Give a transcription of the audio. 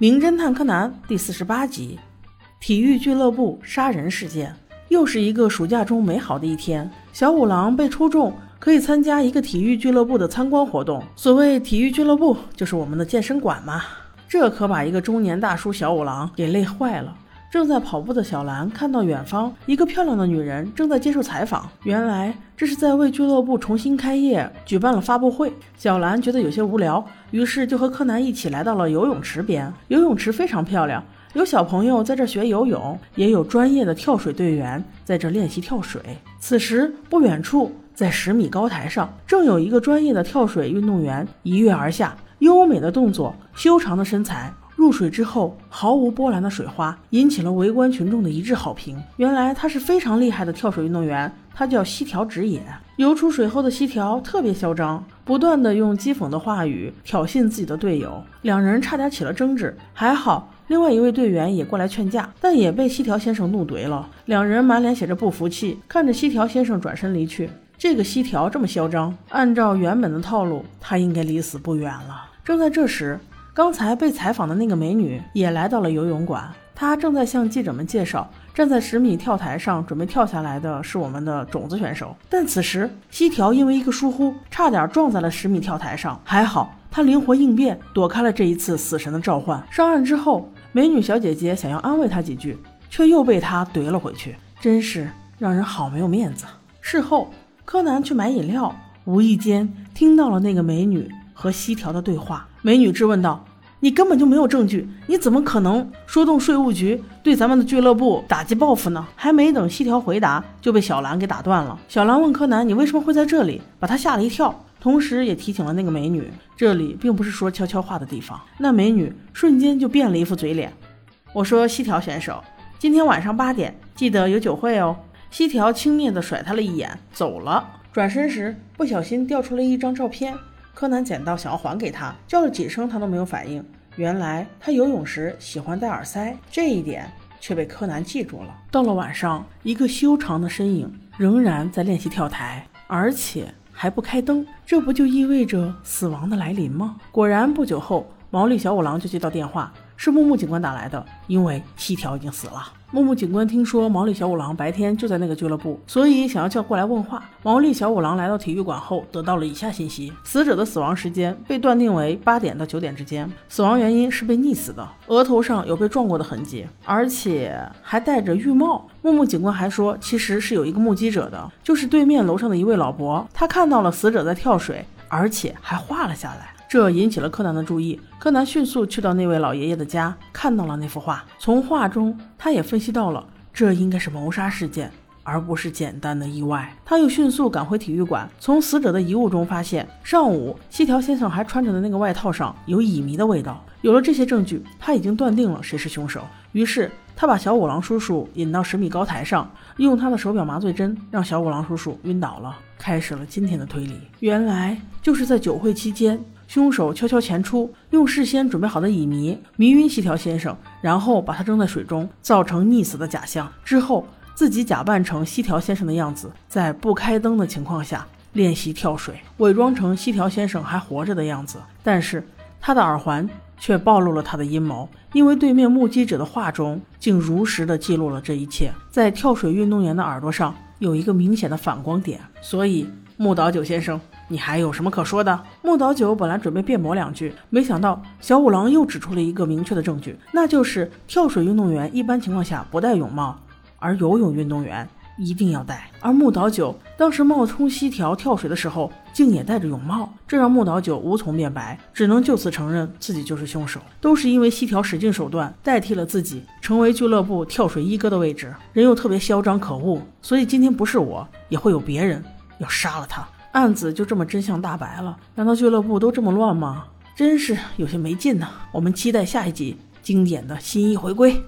名侦探柯南第四十八集：体育俱乐部杀人事件。又是一个暑假中美好的一天，小五郎被抽中，可以参加一个体育俱乐部的参观活动。所谓体育俱乐部，就是我们的健身馆嘛。这可把一个中年大叔小五郎给累坏了。正在跑步的小兰看到远方一个漂亮的女人正在接受采访，原来这是在为俱乐部重新开业举办了发布会。小兰觉得有些无聊，于是就和柯南一起来到了游泳池边。游泳池非常漂亮，有小朋友在这学游泳，也有专业的跳水队员在这练习跳水。此时不远处，在十米高台上，正有一个专业的跳水运动员一跃而下，优美的动作，修长的身材。入水之后毫无波澜的水花，引起了围观群众的一致好评。原来他是非常厉害的跳水运动员，他叫西条直也。游出水后的西条特别嚣张，不断的用讥讽的话语挑衅自己的队友，两人差点起了争执。还好，另外一位队员也过来劝架，但也被西条先生怒怼了。两人满脸写着不服气，看着西条先生转身离去。这个西条这么嚣张，按照原本的套路，他应该离死不远了。正在这时。刚才被采访的那个美女也来到了游泳馆，她正在向记者们介绍，站在十米跳台上准备跳下来的是我们的种子选手。但此时西条因为一个疏忽，差点撞在了十米跳台上，还好他灵活应变，躲开了这一次死神的召唤。上岸之后，美女小姐姐想要安慰他几句，却又被他怼了回去，真是让人好没有面子。事后，柯南去买饮料，无意间听到了那个美女。和西条的对话，美女质问道：“你根本就没有证据，你怎么可能说动税务局对咱们的俱乐部打击报复呢？”还没等西条回答，就被小兰给打断了。小兰问柯南：“你为什么会在这里？”把他吓了一跳，同时也提醒了那个美女：“这里并不是说悄悄话的地方。”那美女瞬间就变了一副嘴脸。我说：“西条选手，今天晚上八点记得有酒会哦。”西条轻蔑地甩他了一眼，走了。转身时不小心掉出了一张照片。柯南捡到，想要还给他，叫了几声，他都没有反应。原来他游泳时喜欢戴耳塞，这一点却被柯南记住了。到了晚上，一个修长的身影仍然在练习跳台，而且还不开灯，这不就意味着死亡的来临吗？果然，不久后，毛利小五郎就接到电话。是木木警官打来的，因为七条已经死了。木木警官听说毛利小五郎白天就在那个俱乐部，所以想要叫过来问话。毛利小五郎来到体育馆后，得到了以下信息：死者的死亡时间被断定为八点到九点之间，死亡原因是被溺死的，额头上有被撞过的痕迹，而且还戴着浴帽。木木警官还说，其实是有一个目击者的，就是对面楼上的一位老伯，他看到了死者在跳水，而且还画了下来。这引起了柯南的注意，柯南迅速去到那位老爷爷的家，看到了那幅画。从画中，他也分析到了这应该是谋杀事件，而不是简单的意外。他又迅速赶回体育馆，从死者的遗物中发现，上午西条先生还穿着的那个外套上有乙醚的味道。有了这些证据，他已经断定了谁是凶手。于是，他把小五郎叔叔引到十米高台上，用他的手表麻醉针让小五郎叔叔晕倒了，开始了今天的推理。原来就是在酒会期间。凶手悄悄潜出，用事先准备好的乙醚迷晕西条先生，然后把他扔在水中，造成溺死的假象。之后自己假扮成西条先生的样子，在不开灯的情况下练习跳水，伪装成西条先生还活着的样子。但是他的耳环却暴露了他的阴谋，因为对面目击者的话中竟如实的记录了这一切。在跳水运动员的耳朵上有一个明显的反光点，所以木岛久先生。你还有什么可说的？木岛久本来准备辩驳两句，没想到小五郎又指出了一个明确的证据，那就是跳水运动员一般情况下不戴泳帽，而游泳运动员一定要戴。而木岛久当时冒充西条跳水的时候，竟也戴着泳帽，这让木岛久无从辩白，只能就此承认自己就是凶手。都是因为西条使尽手段代替了自己，成为俱乐部跳水一哥的位置，人又特别嚣张可恶，所以今天不是我，也会有别人要杀了他。案子就这么真相大白了？难道俱乐部都这么乱吗？真是有些没劲呢。我们期待下一集经典的新一回归。